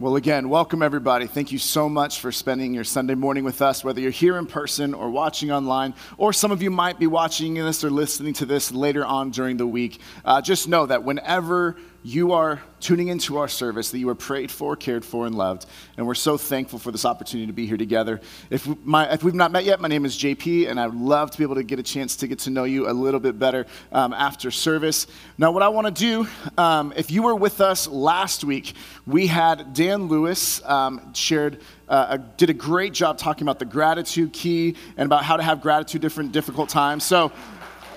Well, again, welcome everybody. Thank you so much for spending your Sunday morning with us, whether you're here in person or watching online, or some of you might be watching this or listening to this later on during the week. Uh, just know that whenever you are tuning into our service, that you are prayed for, cared for, and loved. And we're so thankful for this opportunity to be here together. If, my, if we've not met yet, my name is JP, and I'd love to be able to get a chance to get to know you a little bit better um, after service. Now, what I want to do, um, if you were with us last week, we had Dan Lewis um, shared. Uh, did a great job talking about the gratitude key and about how to have gratitude different difficult times. So,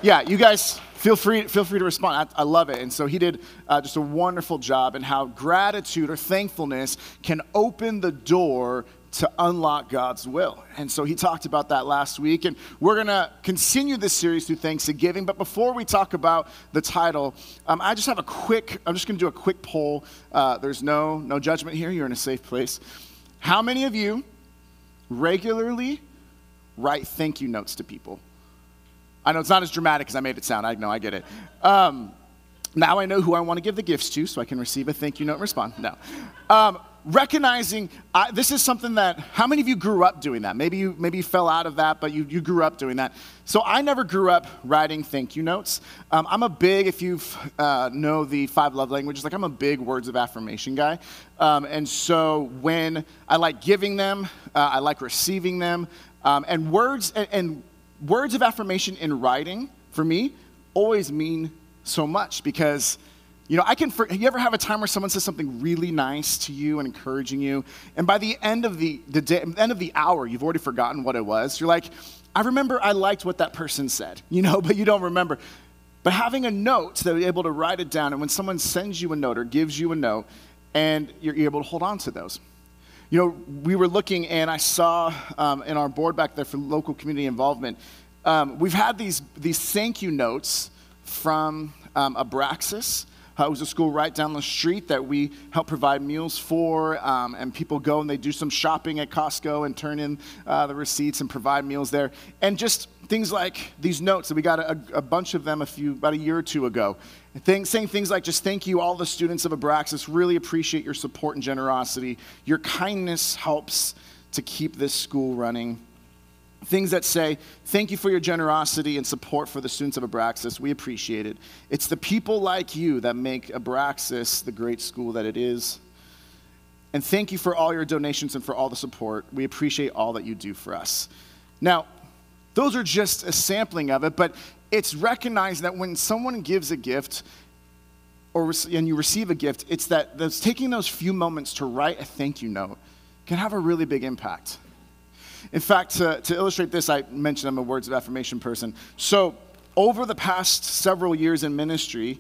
yeah, you guys feel free, feel free to respond. I, I love it. And so he did uh, just a wonderful job in how gratitude or thankfulness can open the door to unlock God's will. And so he talked about that last week. And we're going to continue this series through Thanksgiving. But before we talk about the title, um, I just have a quick, I'm just going to do a quick poll. Uh, there's no, no judgment here. You're in a safe place. How many of you regularly write thank you notes to people? I know it's not as dramatic as I made it sound. I know, I get it. Um, now I know who I want to give the gifts to so I can receive a thank you note and respond. No. Um, recognizing I, this is something that, how many of you grew up doing that? Maybe you, maybe you fell out of that, but you, you grew up doing that. So I never grew up writing thank you notes. Um, I'm a big, if you uh, know the five love languages, like I'm a big words of affirmation guy. Um, and so when I like giving them, uh, I like receiving them. Um, and words, and, and words of affirmation in writing, for me, always mean so much because, you know, I can, you ever have a time where someone says something really nice to you and encouraging you, and by the end of the, the day, end of the hour, you've already forgotten what it was. You're like, I remember I liked what that person said, you know, but you don't remember. But having a note that you're able to write it down, and when someone sends you a note or gives you a note, and you're able to hold on to those. You know, we were looking and I saw um, in our board back there for local community involvement, um, we've had these, these thank you notes from um, Abraxas. Uh, it was a school right down the street that we help provide meals for, um, and people go and they do some shopping at Costco and turn in uh, the receipts and provide meals there. And just things like these notes that we got a, a bunch of them a few about a year or two ago, things, saying things like just thank you all the students of Abraxas. Really appreciate your support and generosity. Your kindness helps to keep this school running things that say, Thank you for your generosity and support for the students of Abraxas. We appreciate it. It's the people like you that make Abraxas the great school that it is. And thank you for all your donations and for all the support. We appreciate all that you do for us. Now, those are just a sampling of it, but it's recognized that when someone gives a gift, or, and you receive a gift, it's that those, taking those few moments to write a thank you note can have a really big impact. In fact, to, to illustrate this, I mentioned I'm a words of affirmation person. So, over the past several years in ministry,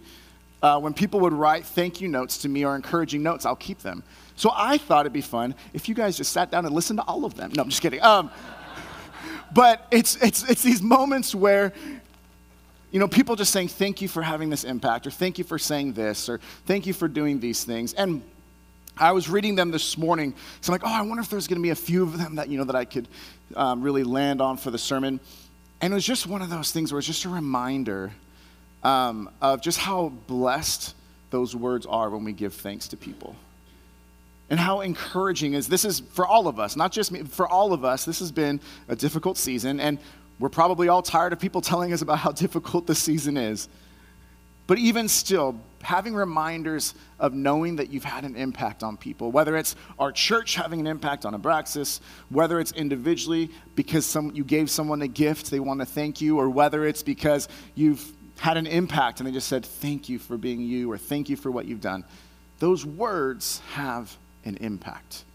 uh, when people would write thank you notes to me or encouraging notes, I'll keep them. So I thought it'd be fun if you guys just sat down and listened to all of them. No, I'm just kidding. Um, but it's, it's, it's these moments where, you know, people just saying thank you for having this impact, or thank you for saying this, or thank you for doing these things. And I was reading them this morning, so I'm like, oh, I wonder if there's going to be a few of them that you know that I could um, really land on for the sermon. And it was just one of those things where it's just a reminder um, of just how blessed those words are when we give thanks to people, and how encouraging is this is for all of us, not just me, for all of us. This has been a difficult season, and we're probably all tired of people telling us about how difficult the season is. But even still, having reminders of knowing that you've had an impact on people, whether it's our church having an impact on Abraxas, whether it's individually because some, you gave someone a gift, they want to thank you, or whether it's because you've had an impact and they just said, thank you for being you, or thank you for what you've done. Those words have an impact.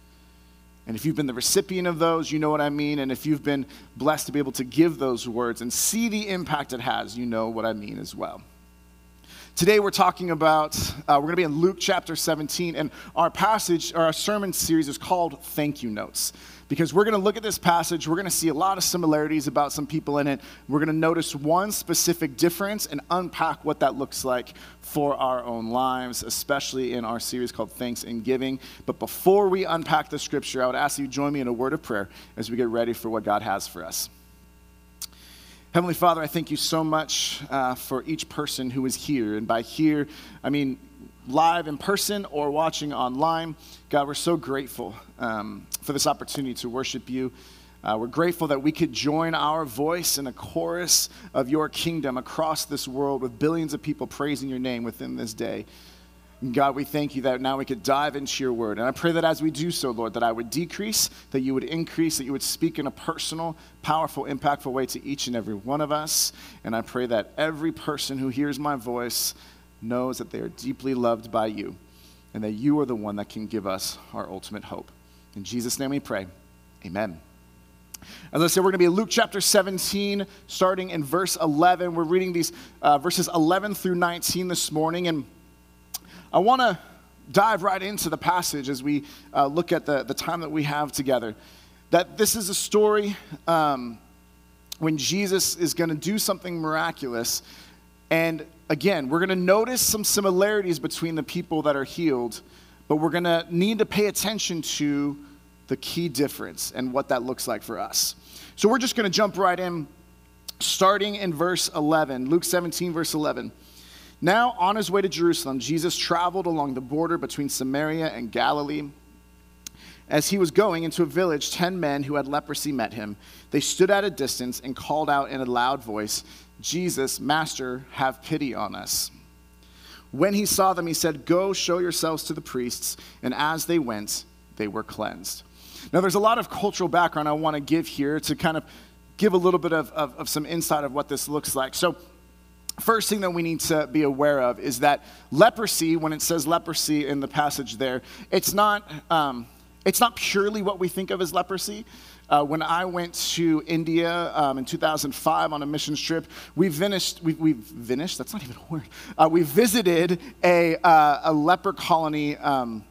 And if you've been the recipient of those, you know what I mean. And if you've been blessed to be able to give those words and see the impact it has, you know what I mean as well. Today we're talking about, uh, we're going to be in Luke chapter 17, and our passage, or our sermon series is called Thank You Notes. Because we're going to look at this passage, we're going to see a lot of similarities about some people in it. We're going to notice one specific difference and unpack what that looks like for our own lives, especially in our series called Thanks and Giving. But before we unpack the scripture, I would ask you to join me in a word of prayer as we get ready for what God has for us. Heavenly Father, I thank you so much uh, for each person who is here. And by here, I mean live in person or watching online. God, we're so grateful um, for this opportunity to worship you. Uh, we're grateful that we could join our voice in a chorus of your kingdom across this world with billions of people praising your name within this day. God, we thank you that now we could dive into your word. And I pray that as we do so, Lord, that I would decrease, that you would increase, that you would speak in a personal, powerful, impactful way to each and every one of us. And I pray that every person who hears my voice knows that they are deeply loved by you and that you are the one that can give us our ultimate hope. In Jesus' name we pray. Amen. As I said, we're going to be in Luke chapter 17, starting in verse 11. We're reading these uh, verses 11 through 19 this morning. And I want to dive right into the passage as we uh, look at the, the time that we have together. That this is a story um, when Jesus is going to do something miraculous. And again, we're going to notice some similarities between the people that are healed, but we're going to need to pay attention to the key difference and what that looks like for us. So we're just going to jump right in, starting in verse 11, Luke 17, verse 11. Now, on his way to Jerusalem, Jesus traveled along the border between Samaria and Galilee. As he was going into a village, ten men who had leprosy met him. They stood at a distance and called out in a loud voice, Jesus, Master, have pity on us. When he saw them, he said, Go show yourselves to the priests. And as they went, they were cleansed. Now, there's a lot of cultural background I want to give here to kind of give a little bit of, of, of some insight of what this looks like. So, first thing that we need to be aware of is that leprosy, when it says leprosy in the passage there, it's not, um, it's not purely what we think of as leprosy. Uh, when I went to India um, in 2005 on a mission trip, we finished, we, we finished, that's not even a word. Uh, we visited a, uh, a leper colony um,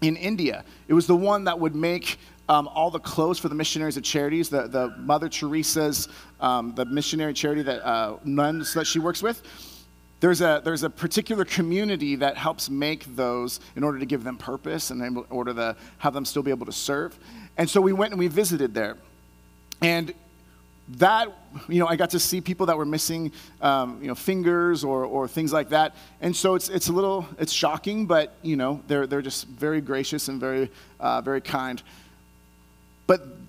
in India. It was the one that would make um, all the clothes for the missionaries of charities, the, the Mother Teresa's, um, the missionary charity that uh, nuns that she works with. There's a, there's a particular community that helps make those in order to give them purpose and in order to have them still be able to serve. And so we went and we visited there. And that, you know, I got to see people that were missing, um, you know, fingers or, or things like that. And so it's, it's a little, it's shocking, but, you know, they're, they're just very gracious and very, uh, very kind.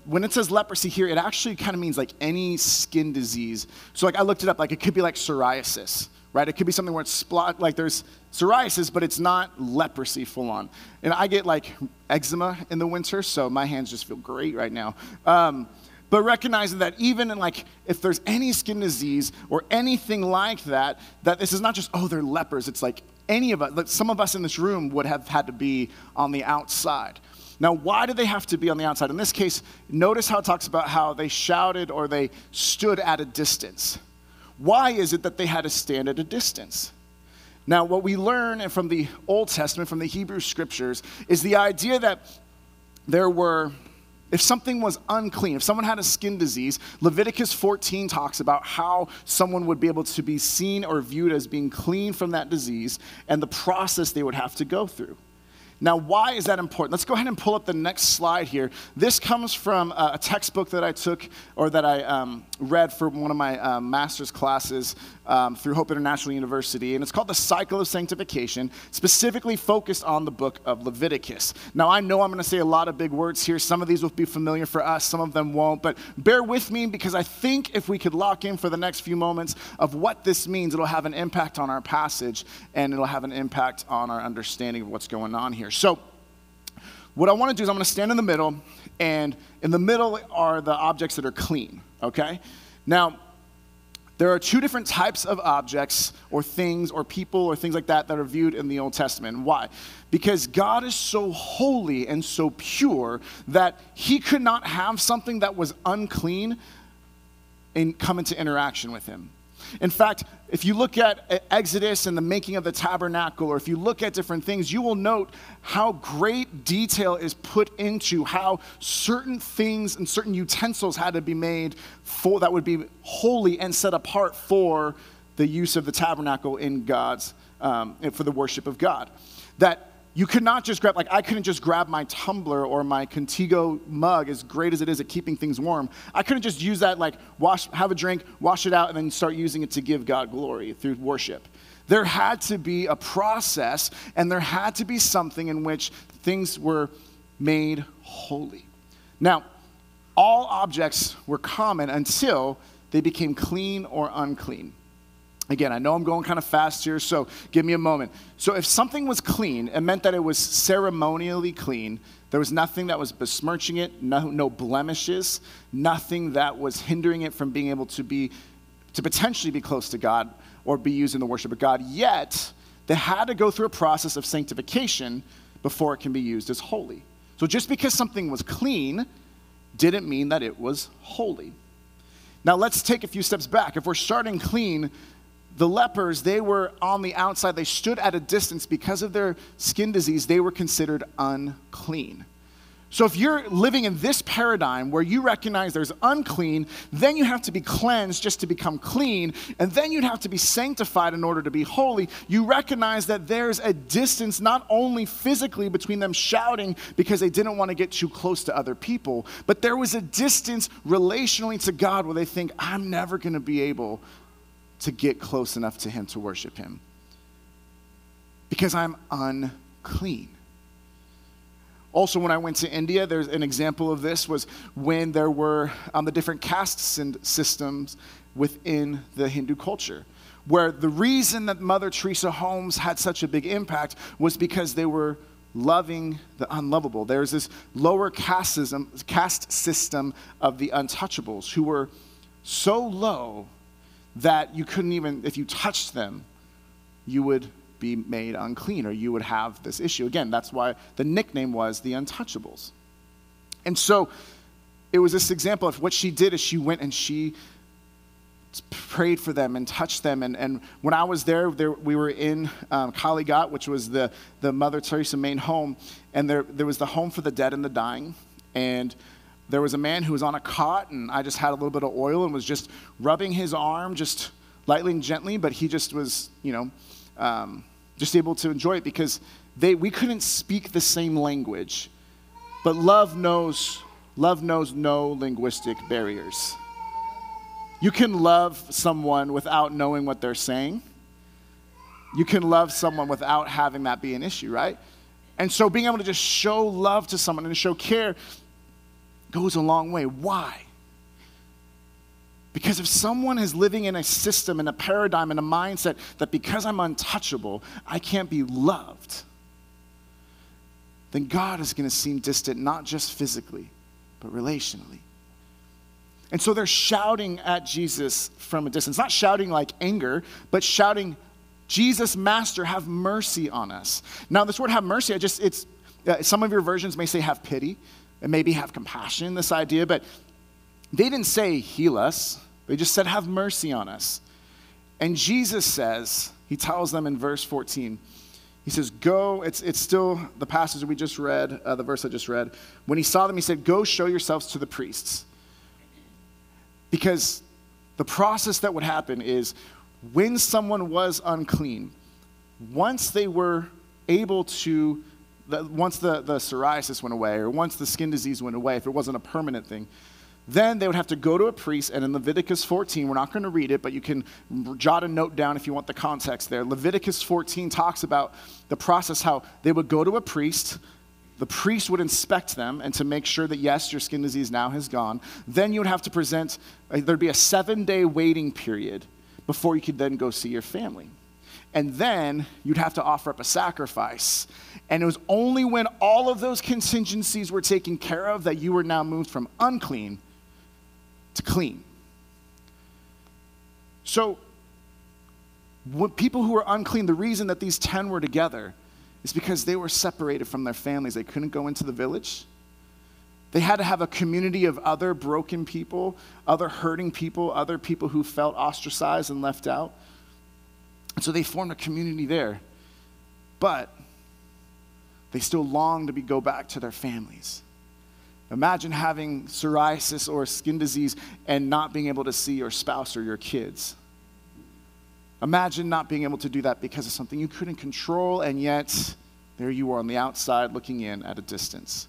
When it says leprosy here, it actually kind of means like any skin disease. So like I looked it up, like it could be like psoriasis, right? It could be something where it's splot, like there's psoriasis, but it's not leprosy full on. And I get like eczema in the winter, so my hands just feel great right now. Um, but recognizing that even in like if there's any skin disease or anything like that, that this is not just oh they're lepers. It's like any of us, like some of us in this room would have had to be on the outside. Now, why do they have to be on the outside? In this case, notice how it talks about how they shouted or they stood at a distance. Why is it that they had to stand at a distance? Now, what we learn from the Old Testament, from the Hebrew scriptures, is the idea that there were, if something was unclean, if someone had a skin disease, Leviticus 14 talks about how someone would be able to be seen or viewed as being clean from that disease and the process they would have to go through. Now, why is that important? Let's go ahead and pull up the next slide here. This comes from a textbook that I took or that I um, read for one of my uh, master's classes um, through Hope International University, and it's called The Cycle of Sanctification, specifically focused on the book of Leviticus. Now, I know I'm going to say a lot of big words here. Some of these will be familiar for us, some of them won't, but bear with me because I think if we could lock in for the next few moments of what this means, it'll have an impact on our passage and it'll have an impact on our understanding of what's going on here. So, what I want to do is I'm going to stand in the middle, and in the middle are the objects that are clean, okay? Now, there are two different types of objects or things or people or things like that that are viewed in the Old Testament. Why? Because God is so holy and so pure that he could not have something that was unclean and come into interaction with him. In fact, if you look at Exodus and the making of the tabernacle, or if you look at different things, you will note how great detail is put into how certain things and certain utensils had to be made for that would be holy and set apart for the use of the tabernacle in God's um, for the worship of God. That you could not just grab, like, I couldn't just grab my tumbler or my Contigo mug, as great as it is at keeping things warm. I couldn't just use that, like, wash, have a drink, wash it out, and then start using it to give God glory through worship. There had to be a process, and there had to be something in which things were made holy. Now, all objects were common until they became clean or unclean. Again, I know I'm going kind of fast here, so give me a moment. So, if something was clean, it meant that it was ceremonially clean. There was nothing that was besmirching it, no, no blemishes, nothing that was hindering it from being able to be, to potentially be close to God or be used in the worship of God. Yet, they had to go through a process of sanctification before it can be used as holy. So, just because something was clean didn't mean that it was holy. Now, let's take a few steps back. If we're starting clean, the lepers, they were on the outside. They stood at a distance because of their skin disease. They were considered unclean. So, if you're living in this paradigm where you recognize there's unclean, then you have to be cleansed just to become clean, and then you'd have to be sanctified in order to be holy, you recognize that there's a distance not only physically between them shouting because they didn't want to get too close to other people, but there was a distance relationally to God where they think, I'm never going to be able to get close enough to Him to worship Him because I'm unclean. Also, when I went to India, there's an example of this was when there were um, the different caste systems within the Hindu culture, where the reason that Mother Teresa homes had such a big impact was because they were loving the unlovable. There's this lower caste system, caste system of the untouchables who were so low that you couldn't even, if you touched them, you would be made unclean or you would have this issue. Again, that's why the nickname was the Untouchables. And so it was this example of what she did is she went and she prayed for them and touched them. And, and when I was there, there we were in um, Kalighat, which was the, the Mother Teresa main home, and there, there was the home for the dead and the dying. And there was a man who was on a cot, and I just had a little bit of oil and was just rubbing his arm just lightly and gently, but he just was, you know, um, just able to enjoy it because they, we couldn't speak the same language. But love knows, love knows no linguistic barriers. You can love someone without knowing what they're saying. You can love someone without having that be an issue, right? And so being able to just show love to someone and show care goes a long way. Why? Because if someone is living in a system, in a paradigm, in a mindset that because I'm untouchable, I can't be loved, then God is going to seem distant, not just physically, but relationally. And so they're shouting at Jesus from a distance, not shouting like anger, but shouting, Jesus, Master, have mercy on us. Now, this word have mercy, I just, it's, uh, some of your versions may say have pity and maybe have compassion, this idea, but they didn't say heal us, they just said have mercy on us. And Jesus says, he tells them in verse 14, he says, Go, it's, it's still the passage we just read, uh, the verse I just read. When he saw them, he said, Go show yourselves to the priests. Because the process that would happen is when someone was unclean, once they were able to the, once the, the psoriasis went away or once the skin disease went away, if it wasn't a permanent thing, then they would have to go to a priest, and in Leviticus 14, we're not going to read it, but you can jot a note down if you want the context there. Leviticus 14 talks about the process how they would go to a priest, the priest would inspect them and to make sure that yes, your skin disease now has gone. Then you would have to present, uh, there'd be a seven day waiting period before you could then go see your family. And then you'd have to offer up a sacrifice. And it was only when all of those contingencies were taken care of that you were now moved from unclean to clean. So, when people who were unclean, the reason that these 10 were together is because they were separated from their families. They couldn't go into the village, They had to have a community of other broken people, other hurting people, other people who felt ostracized and left out. And so they formed a community there. But they still longed to be, go back to their families. Imagine having psoriasis or skin disease and not being able to see your spouse or your kids. Imagine not being able to do that because of something you couldn't control, and yet there you are on the outside looking in at a distance.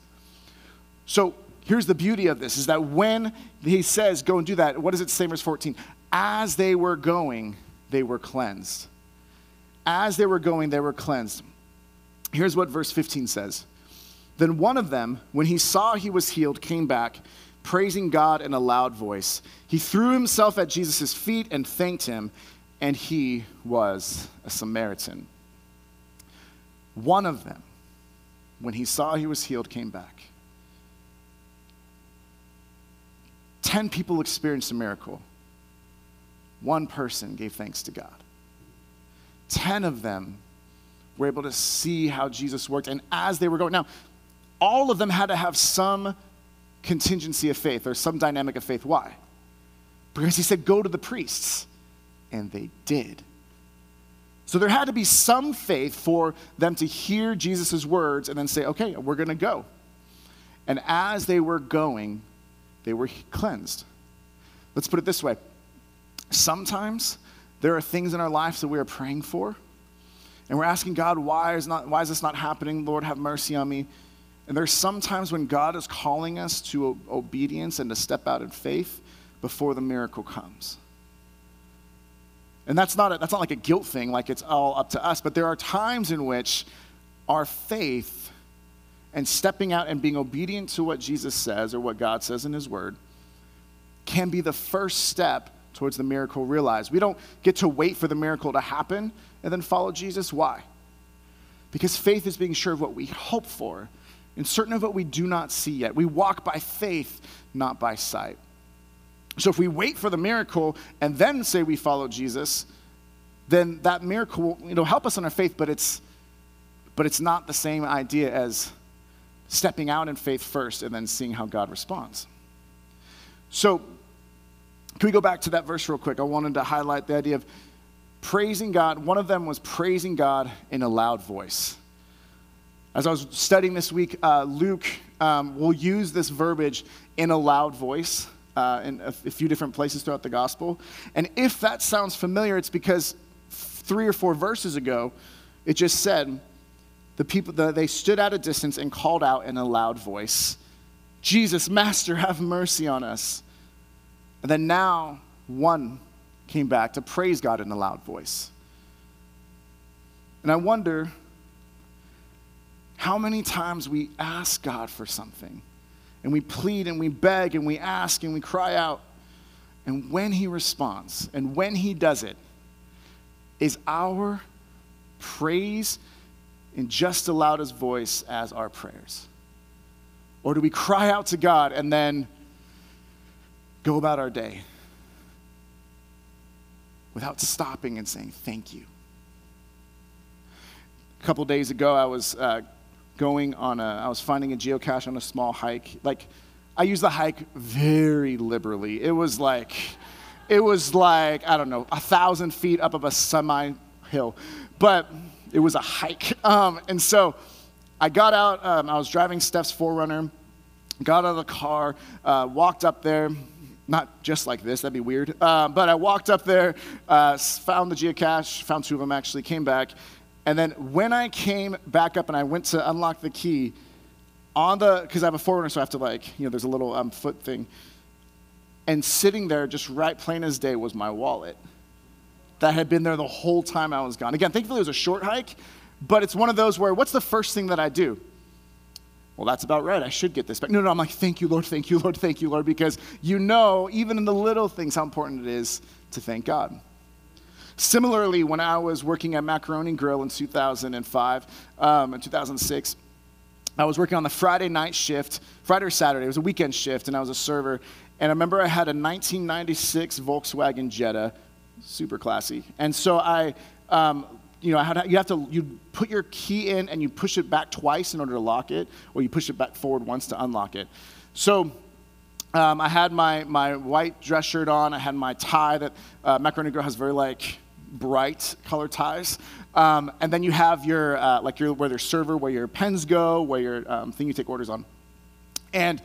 So here's the beauty of this is that when he says, go and do that, what does it say, verse 14? As they were going, they were cleansed. As they were going, they were cleansed. Here's what verse 15 says Then one of them, when he saw he was healed, came back, praising God in a loud voice. He threw himself at Jesus' feet and thanked him, and he was a Samaritan. One of them, when he saw he was healed, came back. Ten people experienced a miracle. One person gave thanks to God. Ten of them were able to see how Jesus worked. And as they were going, now, all of them had to have some contingency of faith or some dynamic of faith. Why? Because he said, Go to the priests. And they did. So there had to be some faith for them to hear Jesus' words and then say, Okay, we're going to go. And as they were going, they were cleansed. Let's put it this way sometimes there are things in our lives that we are praying for and we're asking God, why is, not, why is this not happening? Lord, have mercy on me. And there's sometimes when God is calling us to obedience and to step out in faith before the miracle comes. And that's not, a, that's not like a guilt thing, like it's all up to us, but there are times in which our faith and stepping out and being obedient to what Jesus says or what God says in His Word can be the first step towards the miracle realized. We don't get to wait for the miracle to happen and then follow Jesus. Why? Because faith is being sure of what we hope for and certain of what we do not see yet. We walk by faith, not by sight. So if we wait for the miracle and then say we follow Jesus, then that miracle will you know, help us in our faith, but it's, but it's not the same idea as stepping out in faith first and then seeing how God responds. So can we go back to that verse real quick? I wanted to highlight the idea of praising God. One of them was praising God in a loud voice. As I was studying this week, uh, Luke um, will use this verbiage in a loud voice uh, in a, a few different places throughout the gospel. And if that sounds familiar, it's because three or four verses ago, it just said, the people, the, they stood at a distance and called out in a loud voice, Jesus, Master, have mercy on us. And then now one came back to praise God in a loud voice. And I wonder how many times we ask God for something and we plead and we beg and we ask and we cry out. And when He responds and when He does it, is our praise in just as loud as voice as our prayers? Or do we cry out to God and then go about our day without stopping and saying thank you. A couple days ago, I was uh, going on a, I was finding a geocache on a small hike. Like, I use the hike very liberally. It was like, it was like, I don't know, a thousand feet up of a semi hill, but it was a hike. Um, and so I got out, um, I was driving Steph's 4Runner, got out of the car, uh, walked up there, not just like this, that'd be weird. Uh, but I walked up there, uh, found the geocache, found two of them actually, came back. And then when I came back up and I went to unlock the key, on the, because I have a 4Runner, so I have to like, you know, there's a little um, foot thing. And sitting there, just right plain as day, was my wallet that had been there the whole time I was gone. Again, thankfully it was a short hike, but it's one of those where what's the first thing that I do? Well, that's about right. I should get this back. No, no, I'm like, thank you, Lord, thank you, Lord, thank you, Lord, because you know, even in the little things, how important it is to thank God. Similarly, when I was working at Macaroni Grill in 2005, um, in 2006, I was working on the Friday night shift, Friday or Saturday. It was a weekend shift, and I was a server. And I remember I had a 1996 Volkswagen Jetta, super classy. And so I um, you know, how to, you have to you put your key in and you push it back twice in order to lock it, or you push it back forward once to unlock it. So um, I had my, my white dress shirt on. I had my tie that uh, Macaroni Grill has very like bright color ties. Um, and then you have your, uh, like your, where your server, where your pens go, where your um, thing you take orders on. And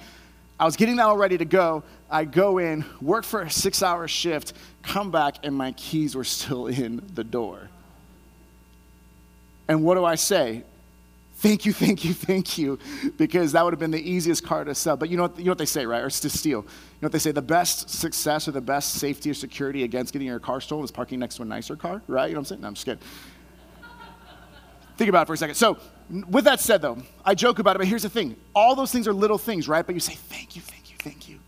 I was getting that all ready to go. I go in, work for a six hour shift, come back, and my keys were still in the door. And what do I say? Thank you, thank you, thank you, because that would have been the easiest car to sell. But you know what, you know what they say, right? Or to steal. You know what they say? The best success or the best safety or security against getting your car stolen is parking next to a nicer car, right? You know what I'm saying? No, I'm just kidding. Think about it for a second. So, with that said, though, I joke about it, but here's the thing all those things are little things, right? But you say, thank you, thank you, thank you.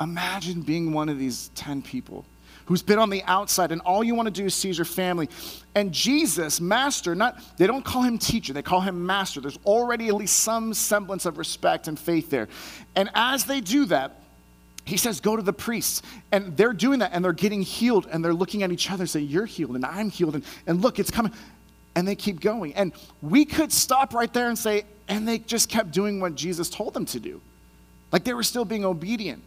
Imagine being one of these 10 people who's been on the outside, and all you want to do is see your family. And Jesus, master, not they don't call him teacher, they call him master. There's already at least some semblance of respect and faith there. And as they do that, he says, Go to the priests. And they're doing that and they're getting healed and they're looking at each other and saying, You're healed and I'm healed. And, and look, it's coming. And they keep going. And we could stop right there and say, And they just kept doing what Jesus told them to do. Like they were still being obedient.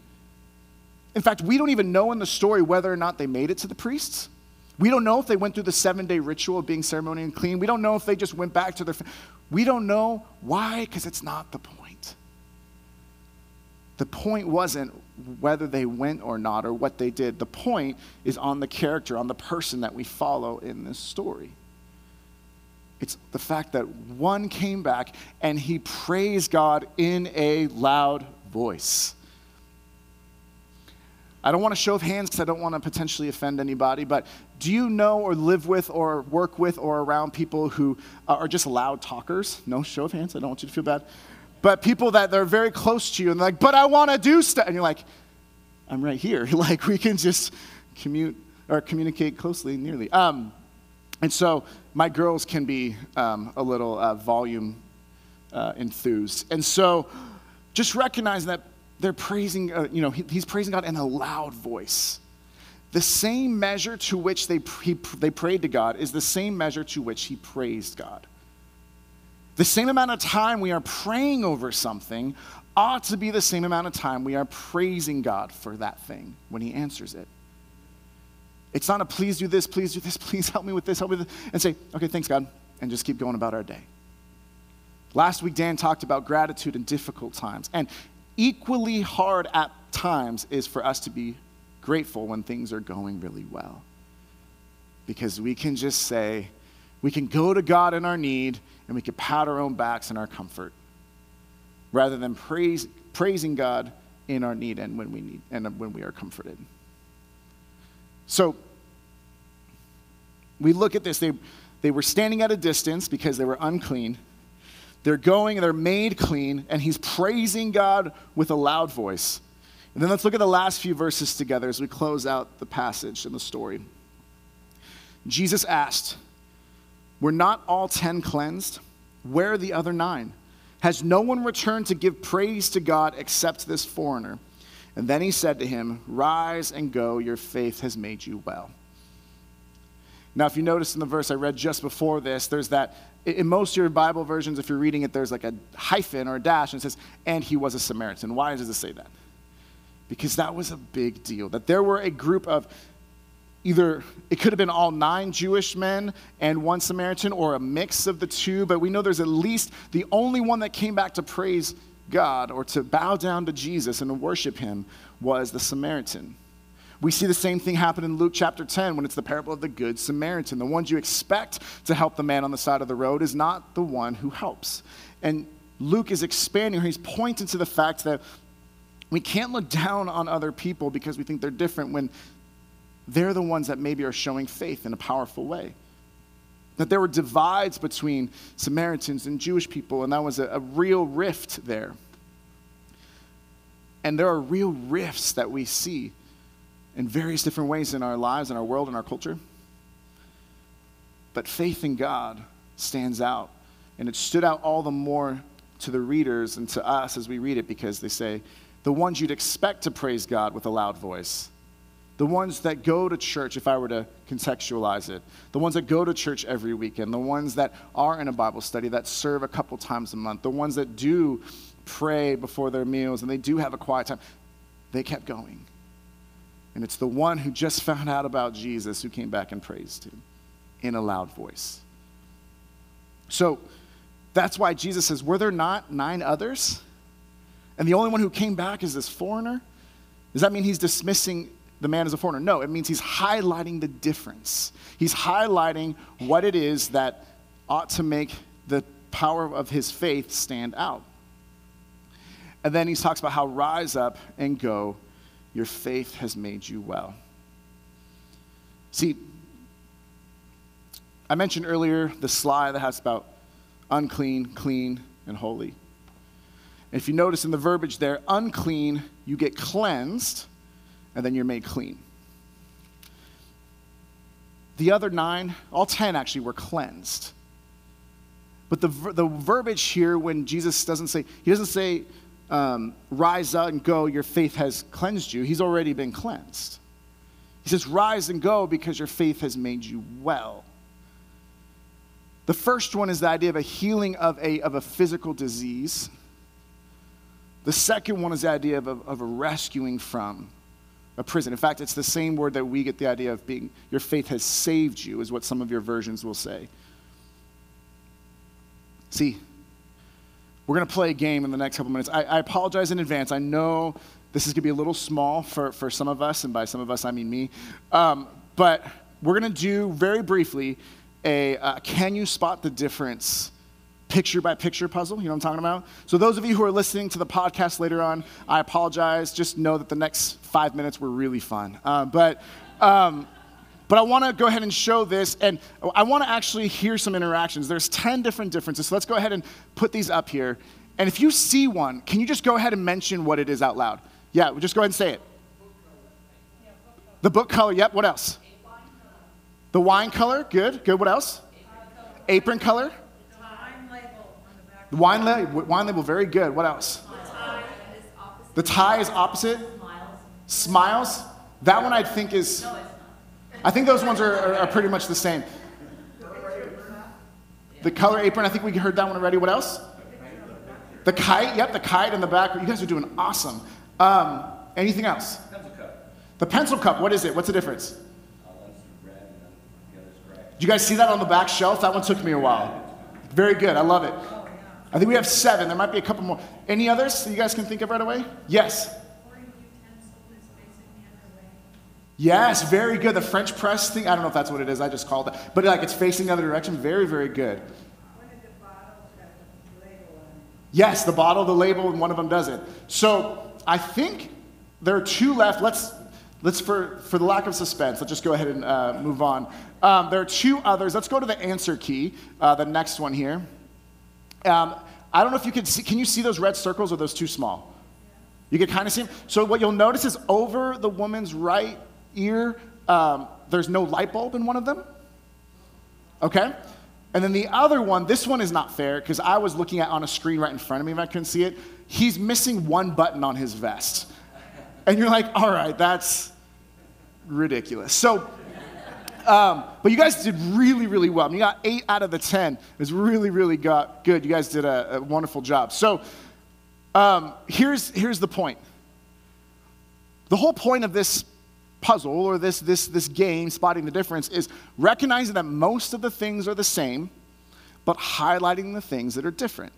In fact, we don't even know in the story whether or not they made it to the priests. We don't know if they went through the seven day ritual of being ceremonially clean. We don't know if they just went back to their. We don't know why, because it's not the point. The point wasn't whether they went or not or what they did. The point is on the character, on the person that we follow in this story. It's the fact that one came back and he praised God in a loud voice. I don't want to show of hands because I don't want to potentially offend anybody, but do you know or live with or work with or around people who are just loud talkers? No show of hands, I don't want you to feel bad. But people that they're very close to you and they're like, but I want to do stuff. And you're like, I'm right here. like, we can just commute or communicate closely, nearly. Um, and so my girls can be um, a little uh, volume uh, enthused. And so just recognizing that they're praising, uh, you know, he, he's praising God in a loud voice. The same measure to which they, he, they prayed to God is the same measure to which he praised God. The same amount of time we are praying over something ought to be the same amount of time we are praising God for that thing when he answers it. It's not a please do this, please do this, please help me with this, help me with this, and say, okay, thanks, God, and just keep going about our day. Last week, Dan talked about gratitude in difficult times. And equally hard at times is for us to be grateful when things are going really well. Because we can just say, we can go to God in our need and we can pat our own backs in our comfort rather than praise, praising God in our need and when we need and when we are comforted. So we look at this. They, they were standing at a distance because they were unclean. They're going and they're made clean, and he's praising God with a loud voice. And then let's look at the last few verses together as we close out the passage and the story. Jesus asked, Were not all ten cleansed? Where are the other nine? Has no one returned to give praise to God except this foreigner? And then he said to him, Rise and go, your faith has made you well. Now, if you notice in the verse I read just before this, there's that in most of your Bible versions, if you're reading it, there's like a hyphen or a dash, and it says, and he was a Samaritan. Why does it say that? Because that was a big deal. That there were a group of either, it could have been all nine Jewish men and one Samaritan, or a mix of the two, but we know there's at least the only one that came back to praise God or to bow down to Jesus and worship him was the Samaritan. We see the same thing happen in Luke chapter 10 when it's the parable of the Good Samaritan. The ones you expect to help the man on the side of the road is not the one who helps. And Luke is expanding, he's pointing to the fact that we can't look down on other people because we think they're different when they're the ones that maybe are showing faith in a powerful way. That there were divides between Samaritans and Jewish people, and that was a, a real rift there. And there are real rifts that we see in various different ways in our lives, in our world, in our culture. But faith in God stands out. And it stood out all the more to the readers and to us as we read it because they say, the ones you'd expect to praise God with a loud voice, the ones that go to church, if I were to contextualize it, the ones that go to church every weekend, the ones that are in a Bible study, that serve a couple times a month, the ones that do pray before their meals and they do have a quiet time, they kept going. And it's the one who just found out about Jesus who came back and praised him in a loud voice. So that's why Jesus says, Were there not nine others? And the only one who came back is this foreigner? Does that mean he's dismissing the man as a foreigner? No, it means he's highlighting the difference. He's highlighting what it is that ought to make the power of his faith stand out. And then he talks about how rise up and go, your faith has made you well. See, I mentioned earlier the slide that has about unclean, clean, and holy. If you notice in the verbiage there, unclean, you get cleansed, and then you're made clean. The other nine, all ten actually, were cleansed. But the, the verbiage here, when Jesus doesn't say, he doesn't say, um, rise up and go, your faith has cleansed you. He's already been cleansed. He says, rise and go because your faith has made you well. The first one is the idea of a healing of a, of a physical disease. The second one is the idea of a, of a rescuing from a prison. In fact, it's the same word that we get the idea of being, your faith has saved you, is what some of your versions will say. See, we're going to play a game in the next couple minutes. I, I apologize in advance. I know this is going to be a little small for, for some of us, and by some of us, I mean me. Um, but we're going to do very briefly a uh, can you spot the difference picture by picture puzzle. You know what I'm talking about? So, those of you who are listening to the podcast later on, I apologize. Just know that the next five minutes were really fun. Uh, but, um, but I want to go ahead and show this, and I want to actually hear some interactions. There's 10 different differences. So, let's go ahead and put these up here. And if you see one, can you just go ahead and mention what it is out loud? Yeah, just go ahead and say it. The book color, yep. What else? The wine color, good. Good. What else? Apron color. The wine, label, wine label, very good. What else? The tie is opposite. Smiles. That one I think is. I think those ones are, are, are pretty much the same. The color apron, I think we heard that one already. What else? The kite, yep, the kite in the back. You guys are doing awesome. Um, anything else? Pencil cup. The pencil cup, what is it? What's the difference? Did you guys see that on the back shelf? That one took me a while. Very good. I love it. I think we have seven. There might be a couple more. Any others that you guys can think of right away? Yes. Yes, very good. The French press thing, I don't know if that's what it is. I just called it. But like it's facing the other direction. Very, very good. Yes, the bottle, the label, and one of them doesn't. So I think there are two left. Let's, let's for, for the lack of suspense, let's just go ahead and uh, move on. Um, there are two others. Let's go to the answer key, uh, the next one here. Um, I don't know if you can see, can you see those red circles or those too small? You can kind of see them. So what you'll notice is over the woman's right ear, um, there's no light bulb in one of them. Okay? And then the other one, this one is not fair because I was looking at on a screen right in front of me and I couldn't see it. He's missing one button on his vest. And you're like, all right, that's ridiculous. So um, but you guys did really, really well. I mean, you got eight out of the 10. It was really, really got good. You guys did a, a wonderful job. So um, here's, here's the point. The whole point of this puzzle or this, this, this game, spotting the difference, is recognizing that most of the things are the same, but highlighting the things that are different.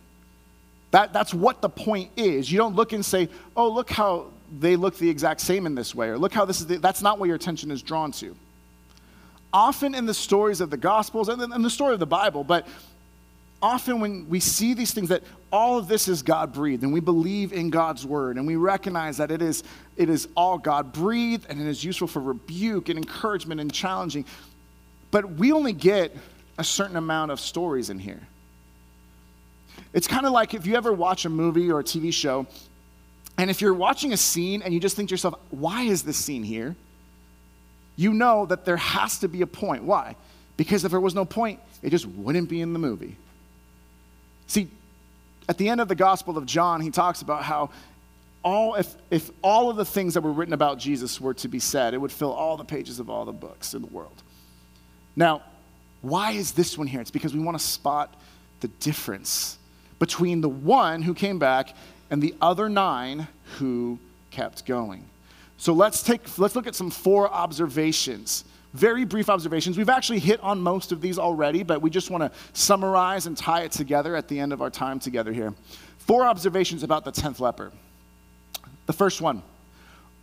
That, that's what the point is. You don't look and say, oh, look how they look the exact same in this way, or look how this is, the, that's not what your attention is drawn to often in the stories of the Gospels and in the story of the Bible, but often when we see these things that all of this is God breathed and we believe in God's word and we recognize that it is, it is all God breathed and it is useful for rebuke and encouragement and challenging, but we only get a certain amount of stories in here. It's kind of like if you ever watch a movie or a TV show, and if you're watching a scene and you just think to yourself, why is this scene here? you know that there has to be a point. Why? Because if there was no point, it just wouldn't be in the movie. See, at the end of the Gospel of John, he talks about how all, if, if all of the things that were written about Jesus were to be said, it would fill all the pages of all the books in the world. Now, why is this one here? It's because we want to spot the difference between the one who came back and the other nine who kept going. So let's take let's look at some four observations. Very brief observations. We've actually hit on most of these already, but we just want to summarize and tie it together at the end of our time together here. Four observations about the 10th leper. The first one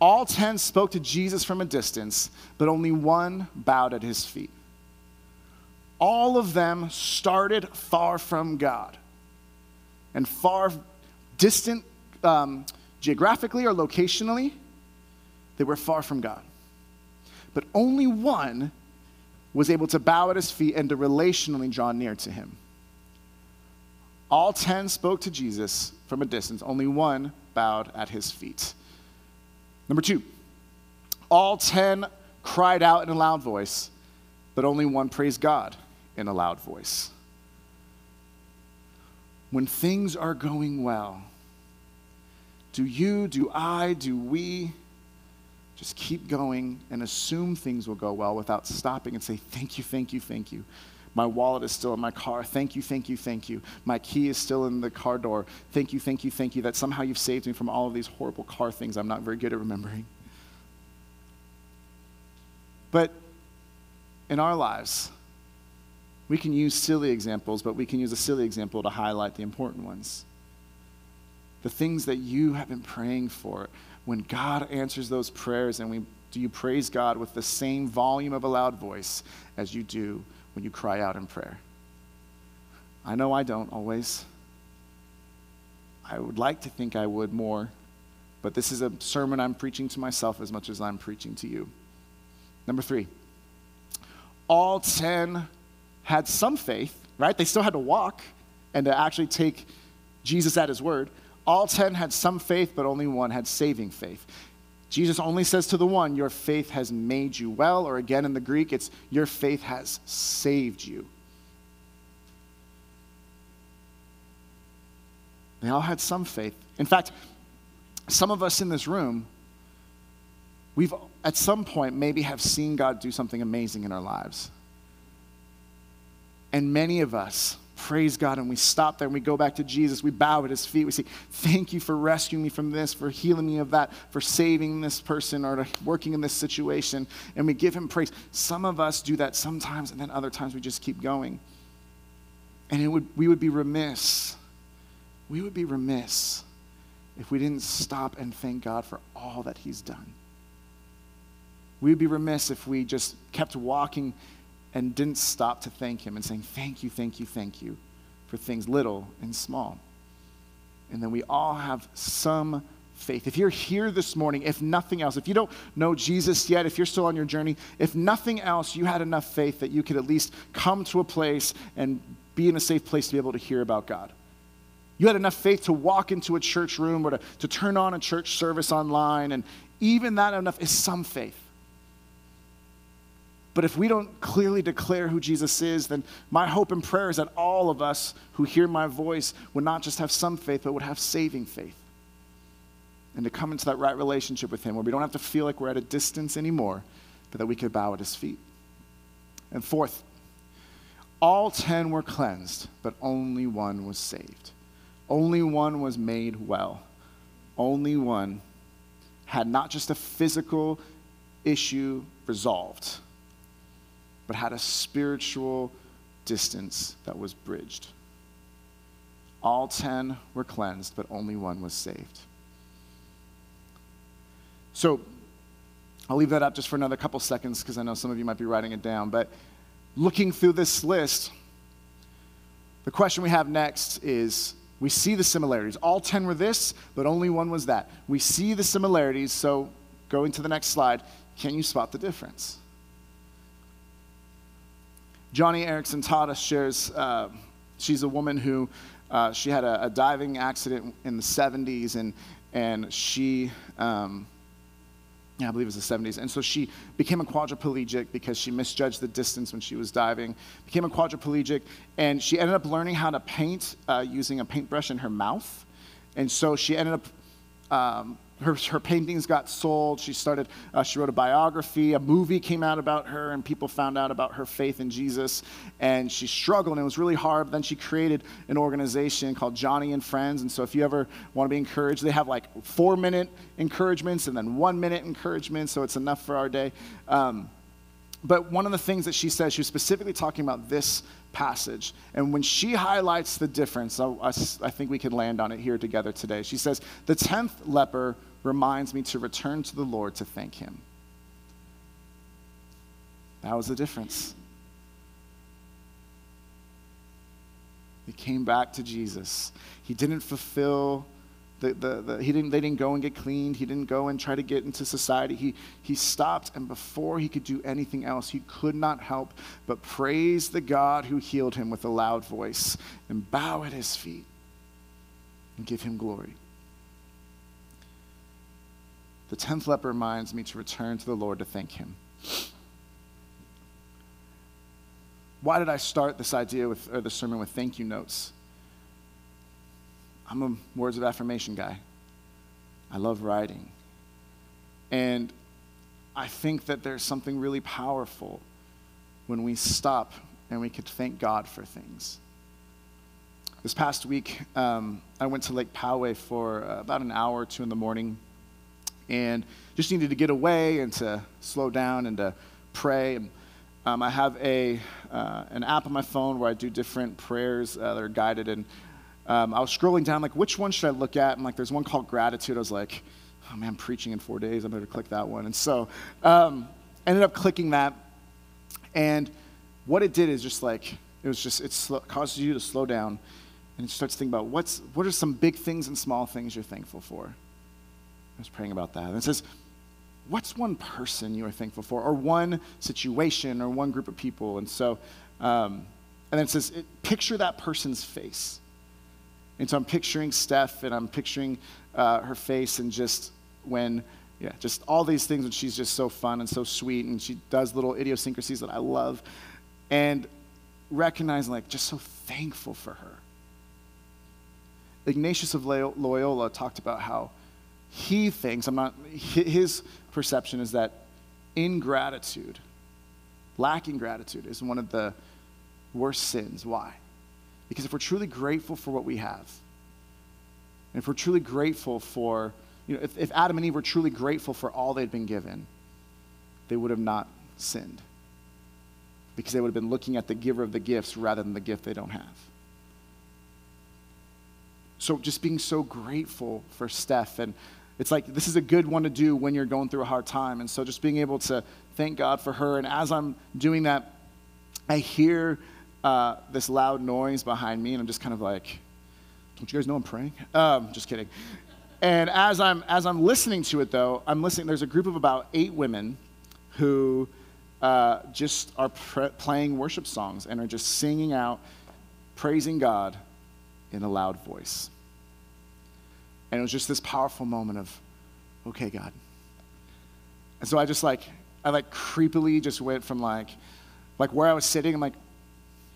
all 10 spoke to Jesus from a distance, but only one bowed at his feet. All of them started far from God and far distant um, geographically or locationally, they were far from God. But only one was able to bow at his feet and to relationally draw near to him. All 10 spoke to Jesus from a distance, only one bowed at his feet. Number two, all 10 cried out in a loud voice, but only one praised God in a loud voice. When things are going well, do you, do I, do we just keep going and assume things will go well without stopping and say, Thank you, thank you, thank you. My wallet is still in my car. Thank you, thank you, thank you. My key is still in the car door. Thank you, thank you, thank you that somehow you've saved me from all of these horrible car things I'm not very good at remembering. But in our lives, we can use silly examples, but we can use a silly example to highlight the important ones the things that you have been praying for, when God answers those prayers and we, do you praise God with the same volume of a loud voice as you do when you cry out in prayer? I know I don't always. I would like to think I would more, but this is a sermon I'm preaching to myself as much as I'm preaching to you. Number three, all 10 had some faith, right? They still had to walk and to actually take Jesus at his word. All 10 had some faith, but only one had saving faith. Jesus only says to the one, Your faith has made you well, or again in the Greek, it's Your faith has saved you. They all had some faith. In fact, some of us in this room, we've at some point maybe have seen God do something amazing in our lives. And many of us praise God and we stop there and we go back to Jesus. We bow at his feet. We say, Thank you for rescuing me from this, for healing me of that, for saving this person or working in this situation. And we give him praise. Some of us do that sometimes, and then other times we just keep going. And it would, we would be remiss, we would be remiss if we didn't stop and thank God for all that he's done. We would be remiss if we just kept walking and didn't stop to thank him and saying, Thank you, thank you, thank you for things little and small. And then we all have some faith. If you're here this morning, if nothing else, if you don't know Jesus yet, if you're still on your journey, if nothing else, you had enough faith that you could at least come to a place and be in a safe place to be able to hear about God. You had enough faith to walk into a church room or to, to turn on a church service online, and even that enough is some faith. But if we don't clearly declare who Jesus is, then my hope and prayer is that all of us who hear my voice would not just have some faith, but would have saving faith. And to come into that right relationship with Him where we don't have to feel like we're at a distance anymore, but that we could bow at His feet. And fourth, all ten were cleansed, but only one was saved. Only one was made well. Only one had not just a physical issue resolved but had a spiritual distance that was bridged. All ten were cleansed, but only one was saved. So I'll leave that up just for another couple seconds because I know some of you might be writing it down. But looking through this list, the question we have next is we see the similarities. All 10 were this, but only one was that. We see the similarities, so going to the next slide, can you spot the difference? Joni Eareckson Tada shares, uh, she's a woman who, uh, she had a, a, diving accident in the 70s, and, and she, um, yeah, I believe it was the 70s. And so she became a quadriplegic because she misjudged the distance when she was diving, became a quadriplegic, and she ended up learning how to paint uh, using a paintbrush in her mouth. And so she ended up um, her, her paintings got sold. She started, uh, she wrote a biography. A movie came out about her, and people found out about her faith in Jesus. And she struggled, and it was really hard. But then she created an organization called Joni and Friends. And so, if you ever want to be encouraged, they have like four minute encouragements and then one minute encouragement. So, it's enough for our day. Um, but one of the things that she says, she was specifically talking about this passage. And when she highlights the difference, I, I, I think we can land on it here together today. She says, The tenth leper reminds me to return to the Lord to thank Him. That was the difference. He came back to Jesus. He didn't fulfill the, the, the, he didn't, they didn't go and get cleaned. He didn't go and try to get into society. He, he stopped, and before he could do anything else, he could not help but praise the God who healed him with a loud voice and bow at his feet and give him glory. The tenth leper reminds me to return to the Lord to thank him. Why did I start this idea with, or the sermon with thank you notes? I'm a words of affirmation guy. I love writing. And I think that there's something really powerful when we stop and we could thank God for things. This past week, um, I went to Lake Poway for uh, about an hour or two in the morning and just needed to get away and to slow down and to pray. And, um, I have a, uh, an app on my phone where I do different prayers uh, that are guided. And um, I was scrolling down, like, which one should I look at? And, like, there's one called Gratitude. I was like, oh, man, I'm preaching in four days. Going to click that one. And so um, ended up clicking that. And what it did is just like, it was just, it causes you to slow down and it starts thinking about what's, what are some big things and small things you're thankful for? I was praying about that. And it says, What's one person you are thankful for, or one situation, or one group of people? And so, um, and then it says, it, Picture that person's face. And so I'm picturing Steph, and I'm picturing uh, her face, and just when, yeah, just all these things, and she's just so fun and so sweet, and she does little idiosyncrasies that I love. And recognizing, like, just so thankful for her. Ignatius of Loyola talked about how he thinks, I'm not, his perception is that ingratitude, lacking gratitude, is one of the worst sins. Why? Because if we're truly grateful for what we have, and if we're truly grateful for, you know, if, if Adam and Eve were truly grateful for all they'd been given, they would have not sinned. Because they would have been looking at the giver of the gifts rather than the gift they don't have. So just being so grateful for Steph and it's like this is a good one to do when you're going through a hard time. And so just being able to thank God for her. And as I'm doing that, I hear uh, this loud noise behind me, and I'm just kind of like, don't you guys know I'm praying? Um, just kidding. And as I'm, as I'm listening to it, though, I'm listening. There's a group of about eight women who uh, just are pre- playing worship songs and are just singing out, praising God in a loud voice. And it was just this powerful moment of, okay, God. And so I just like, I like creepily just went from like, like where I was sitting, I'm like,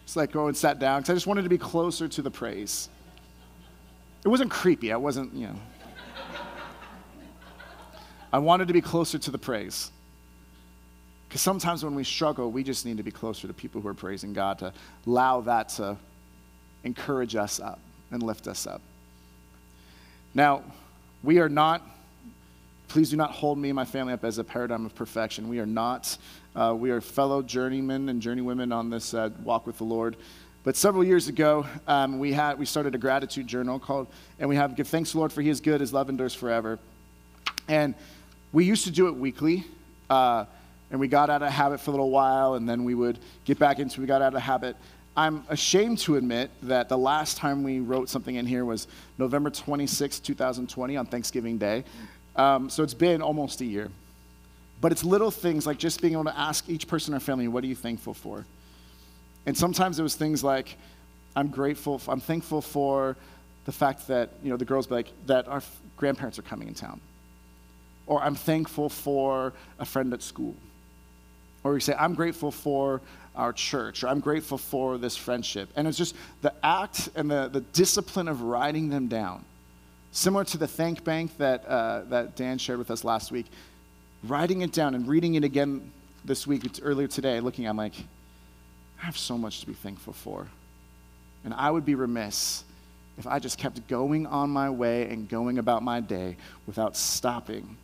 just like go and sat down because I just wanted to be closer to the praise. It wasn't creepy. I wasn't, you know. I wanted to be closer to the praise. Because sometimes when we struggle, we just need to be closer to people who are praising God to allow that to encourage us up and lift us up. Now, we are not, please do not hold me and my family up as a paradigm of perfection. We are not. Uh, we are fellow journeymen and journeywomen on this uh, walk with the Lord. But several years ago, um, we, had, we started a gratitude journal called, and we have Give Thanks Lord for He is Good, His Love Endures Forever. And we used to do it weekly. Uh, and we got out of habit for a little while, and then we would get back into we got out of habit. I'm ashamed to admit that the last time we wrote something in here was November 26, 2020, on Thanksgiving Day. Um, so it's been almost a year. But it's little things like just being able to ask each person in our family, what are you thankful for? And sometimes it was things like, I'm grateful, I'm thankful for the fact that, you know, the girls be like, that our grandparents are coming in town. Or I'm thankful for a friend at school. Or we say, I'm grateful for our church, or I'm grateful for this friendship. And it's just the act and the, the discipline of writing them down Similar to the thank bank that, uh, that Dan shared with us last week, writing it down and reading it again this week, earlier today, looking, I'm like, I have so much to be thankful for. And I would be remiss if I just kept going on my way and going about my day without stopping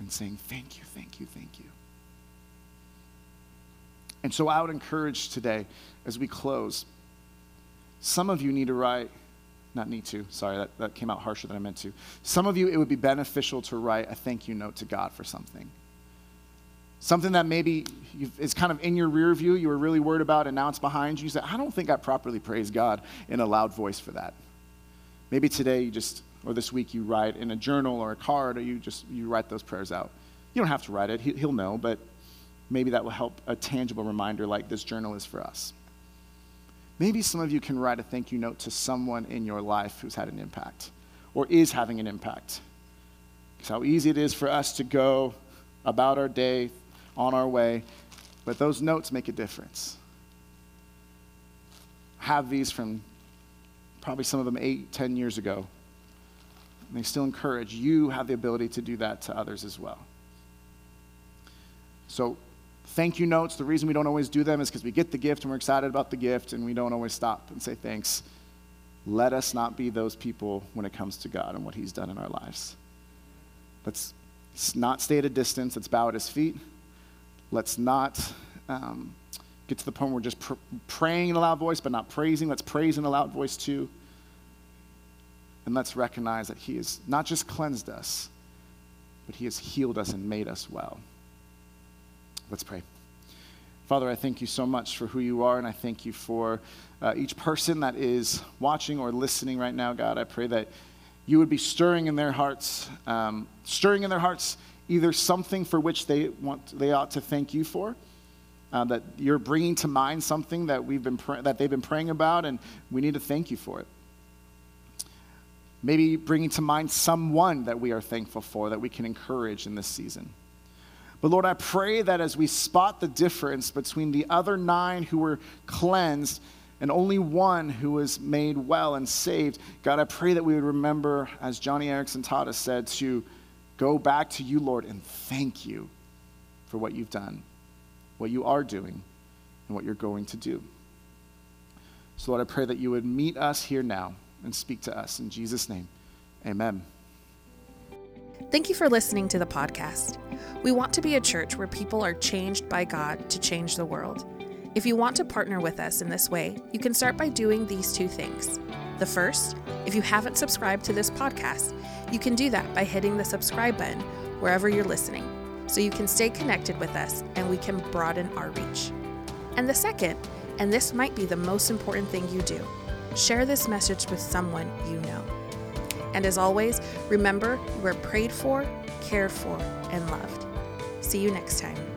and saying, Thank you, thank you, thank you. And so I would encourage today, as we close, some of you need to write, not need to, sorry, that, that came out harsher than I meant to. Some of you, it would be beneficial to write a thank you note to God for something. Something that maybe is kind of in your rear view, you were really worried about, and now it's behind you. You I don't think I properly praised God in a loud voice for that. Maybe today you just, or this week you write in a journal or a card, or you just you write those prayers out. You don't have to write it; he, he'll know, but maybe that will help a tangible reminder like this journal is for us. Maybe some of you can write a thank you note to someone in your life who's had an impact or is having an impact. Because how easy it is for us to go about our day, on our way, but those notes make a difference. have these from probably some of them eight, ten years ago. And they still encourage you have the ability to do that to others as well. So thank you notes, the reason we don't always do them is because we get the gift and we're excited about the gift and we don't always stop and say thanks. Let us not be those people when it comes to God and what He's done in our lives. Let's not stay at a distance, let's bow at His feet. Let's not um, get to the point where we're just pr- praying in a loud voice but not praising. Let's praise in a loud voice too. And let's recognize that He has not just cleansed us, but He has healed us and made us well. Let's pray. Father, I thank you so much for who you are, and I thank you for uh, each person that is watching or listening right now, God. I pray that you would be stirring in their hearts, um, stirring in their hearts either something for which they want, they ought to thank you for, uh, that you're bringing to mind something that we've been that they've been praying about, and we need to thank you for it. Maybe bringing to mind someone that we are thankful for that we can encourage in this season. But Lord, I pray that as we spot the difference between the other nine who were cleansed and only one who was made well and saved, God, I pray that we would remember, as Joni Eareckson taught us, said, to go back to you, Lord, and thank you for what you've done, what you are doing, and what you're going to do. So, Lord, I pray that you would meet us here now and speak to us. In Jesus' name, amen. Thank you for listening to the podcast. We want to be a church where people are changed by God to change the world. If you want to partner with us in this way, you can start by doing these two things. The first, if you haven't subscribed to this podcast, you can do that by hitting the subscribe button wherever you're listening so you can stay connected with us and we can broaden our reach. And the second, and this might be the most important thing you do, share this message with someone you know. And as always, remember you are prayed for, cared for, and loved. See you next time.